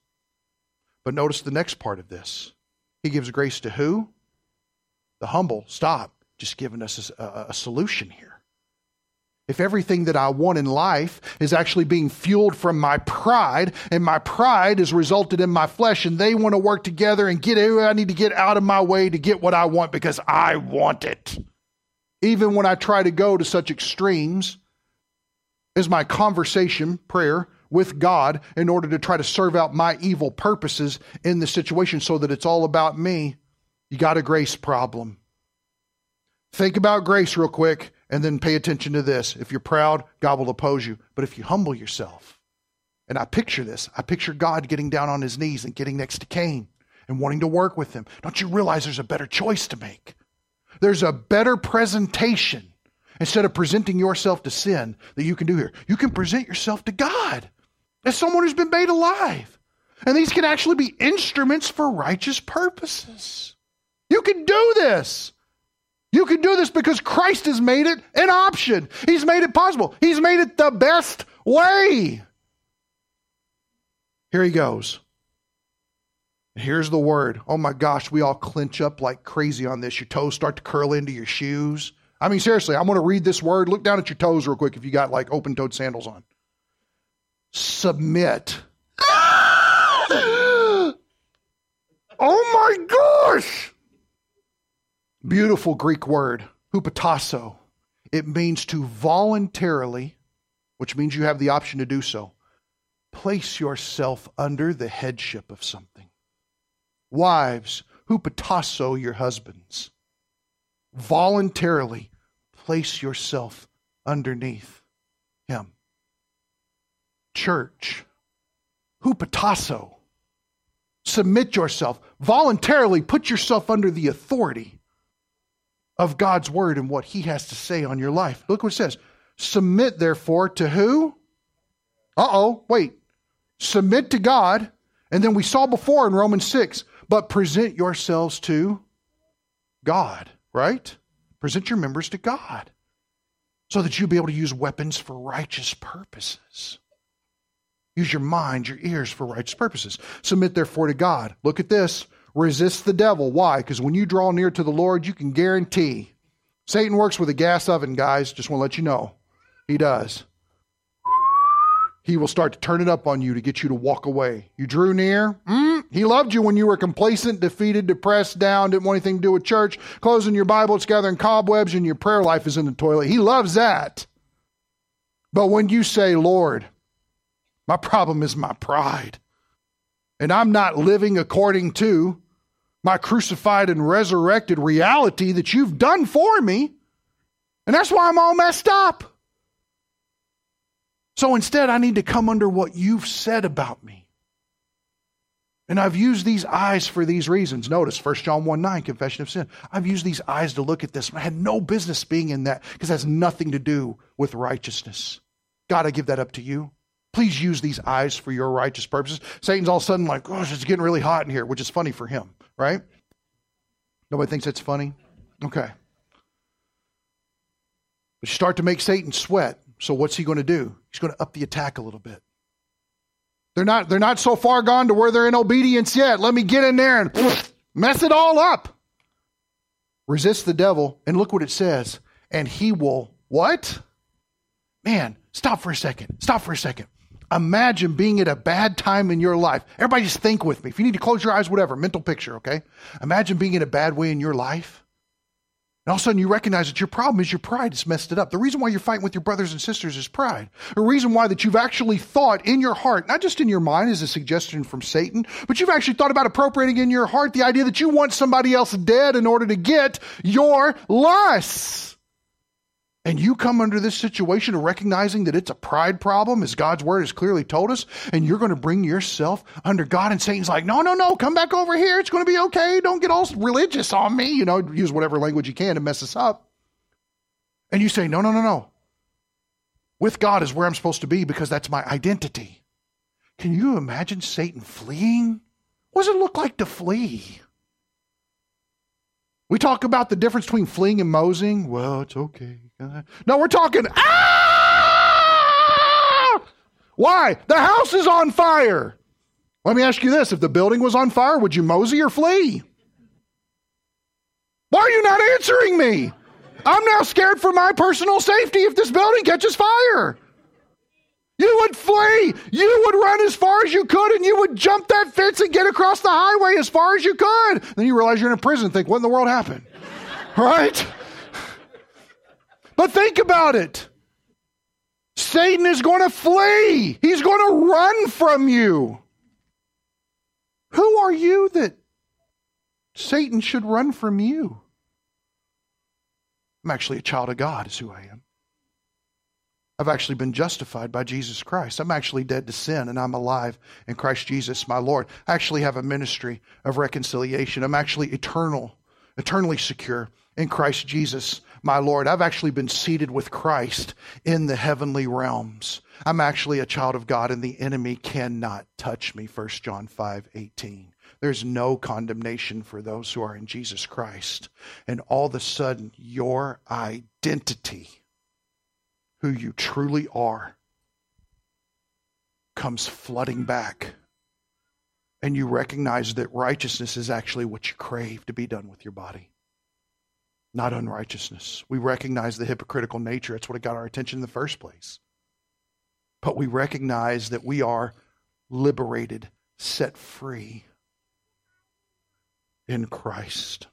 Speaker 1: But notice the next part of this. He gives grace to who? The humble. Stop. Just giving us a, a, solution here. If everything that I want in life is actually being fueled from my pride, and my pride has resulted in my flesh, and they want to work together and get it, I need to get out of my way to get what I want because I want it. Even when I try to go to such extremes as my conversation, prayer, with God in order to try to serve out my evil purposes in the situation so that it's all about me, you got a grace problem. Think about grace real quick and then pay attention to this. If you're proud, God will oppose you. But if you humble yourself, and I picture this, I picture God getting down on his knees and getting next to Cain and wanting to work with him. Don't you realize there's a better choice to make? There's a better presentation instead of presenting yourself to sin that you can do here. You can present yourself to God as someone who's been made alive. And these can actually be instruments for righteous purposes. You can do this. You can do this because Christ has made it an option. He's made it possible. He's made it the best way. Here he goes. Here's the word. Oh my gosh, we all clench up like crazy on this. Your toes start to curl into your shoes. I mean, seriously, I'm going to read this word. Look down at your toes real quick if you got like open toed sandals on submit. oh my gosh! Beautiful Greek word, hupotasso. It means to voluntarily, which means you have the option to do so, place yourself under the headship of something. Wives, hupotasso your husbands. Voluntarily place yourself underneath him church. Hupotasso. Submit yourself. Voluntarily put yourself under the authority of God's word and what he has to say on your life. Look what it says. Submit, therefore, to who? Uh oh, wait. Submit to God. And then we saw before in Romans 6, but present yourselves to God, right? Present your members to God so that you'll be able to use weapons for righteous purposes. Use your mind, your ears for righteous purposes. Submit therefore to God. Look at this. Resist the devil. Why? Because when you draw near to the Lord, you can guarantee. Satan works with a gas oven, guys. Just want to let you know. He does. He will start to turn it up on you to get you to walk away. You drew near. Mm, he loved you when you were complacent, defeated, depressed, down, didn't want anything to do with church, closing your Bible, it's gathering cobwebs, and your prayer life is in the toilet. He loves that. But when you say, Lord, my problem is my pride. And I'm not living according to my crucified and resurrected reality that you've done for me. And that's why I'm all messed up. So instead, I need to come under what you've said about me. And I've used these eyes for these reasons. Notice 1 John 1 9, confession of sin. I've used these eyes to look at this. I had no business being in that because it has nothing to do with righteousness. God, I give that up to you. Please use these eyes for your righteous purposes. Satan's all of a sudden like, oh, it's getting really hot in here, which is funny for him, right? Nobody thinks that's funny? Okay. But you start to make Satan sweat. So what's he going to do? He's going to up the attack a little bit. They're not, they're not so far gone to where they're in obedience yet. Let me get in there and mess it all up. Resist the devil, and look what it says. And he will what? Man, stop for a second. Stop for a second. Imagine being at a bad time in your life. Everybody just think with me. If you need to close your eyes, whatever, mental picture, okay? Imagine being in a bad way in your life. And all of a sudden you recognize that your problem is your pride has messed it up. The reason why you're fighting with your brothers and sisters is pride. The reason why that you've actually thought in your heart, not just in your mind as a suggestion from Satan, but you've actually thought about appropriating in your heart the idea that you want somebody else dead in order to get your lusts. And you come under this situation of recognizing that it's a pride problem, as God's word has clearly told us, and you're going to bring yourself under God, and Satan's like, no, no, no, come back over here. It's going to be okay. Don't get all religious on me. You know, use whatever language you can to mess us up. And you say, no, no, no, no. With God is where I'm supposed to be because that's my identity. Can you imagine Satan fleeing? What does it look like to flee? We talk about the difference between fleeing and moseying. Well, it's okay. No, we're talking, ah! Why? The house is on fire. Let me ask you this if the building was on fire, would you mosey or flee? Why are you not answering me? I'm now scared for my personal safety if this building catches fire. You would flee. You would run as far as you could and you would jump that fence and get across the highway as far as you could. Then you realize you're in a prison think, what in the world happened? right? But think about it. Satan is going to flee. He's going to run from you. Who are you that Satan should run from you? I'm actually a child of God, is who I am. I've actually been justified by Jesus Christ. I'm actually dead to sin and I'm alive in Christ Jesus, my Lord. I actually have a ministry of reconciliation. I'm actually eternal, eternally secure in Christ Jesus, my Lord. I've actually been seated with Christ in the heavenly realms. I'm actually a child of God and the enemy cannot touch me. 1 John 5 18. There's no condemnation for those who are in Jesus Christ. And all of a sudden, your identity who you truly are comes flooding back. And you recognize that righteousness is actually what you crave to be done with your body, not unrighteousness. We recognize the hypocritical nature. That's what got our attention in the first place. But we recognize that we are liberated, set free in Christ.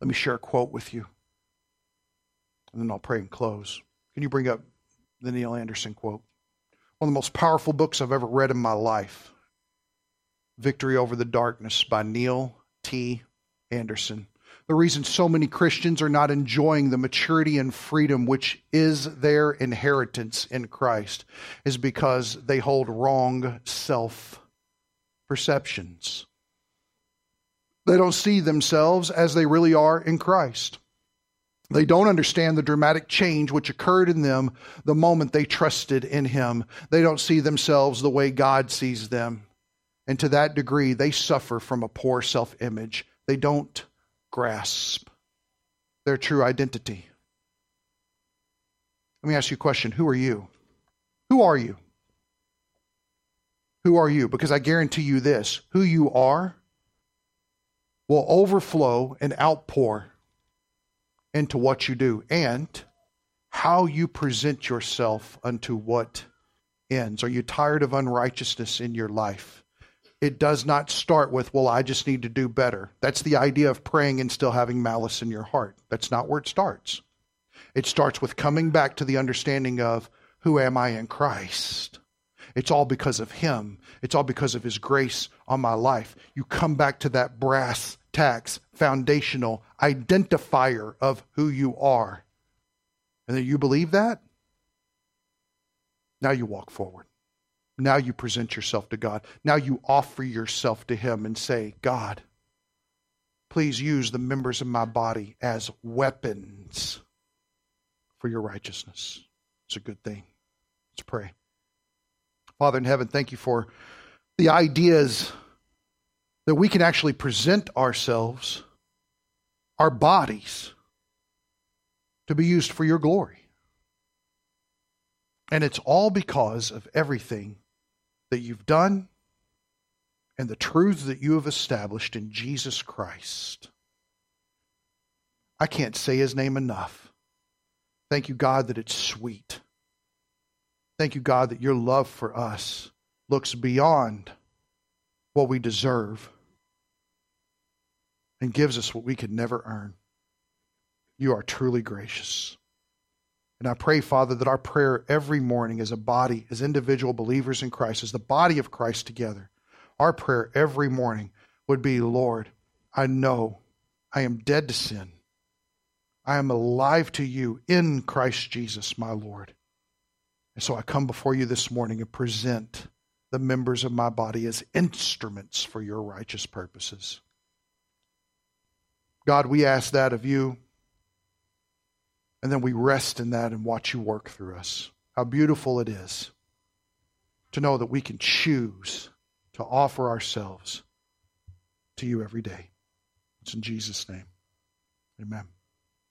Speaker 1: Let me share a quote with you, and then I'll pray and close. Can you bring up the Neil Anderson quote? One of the most powerful books I've ever read in my life Victory Over the Darkness by Neil T. Anderson. The reason so many Christians are not enjoying the maturity and freedom which is their inheritance in Christ is because they hold wrong self perceptions. They don't see themselves as they really are in Christ. They don't understand the dramatic change which occurred in them the moment they trusted in Him. They don't see themselves the way God sees them. And to that degree, they suffer from a poor self image. They don't grasp their true identity. Let me ask you a question Who are you? Who are you? Who are you? Because I guarantee you this who you are will overflow and outpour into what you do and how you present yourself unto what ends. Are you tired of unrighteousness in your life? It does not start with, well, I just need to do better. That's the idea of praying and still having malice in your heart. That's not where it starts. It starts with coming back to the understanding of, who am I in Christ? It's all because of Him. It's all because of His grace on my life. You come back to that brass tacks, foundational identifier of who you are. And that you believe that, now you walk forward. Now you present yourself to God. Now you offer yourself to Him and say, God, please use the members of my body as weapons for your righteousness. It's a good thing. Let's pray. Father in heaven, thank you for the ideas that we can actually present ourselves, our bodies, to be used for your glory. And it's all because of everything that you've done and the truths that you have established in Jesus Christ. I can't say his name enough. Thank you, God, that it's sweet. Thank you, God, that your love for us looks beyond what we deserve and gives us what we could never earn. You are truly gracious. And I pray, Father, that our prayer every morning as a body, as individual believers in Christ, as the body of Christ together, our prayer every morning would be, Lord, I know I am dead to sin. I am alive to you in Christ Jesus, my Lord. And so I come before you this morning and present the members of my body as instruments for your righteous purposes. God, we ask that of you, and then we rest in that and watch you work through us. How beautiful it is to know that we can choose to offer ourselves to you every day. It's in Jesus' name. Amen.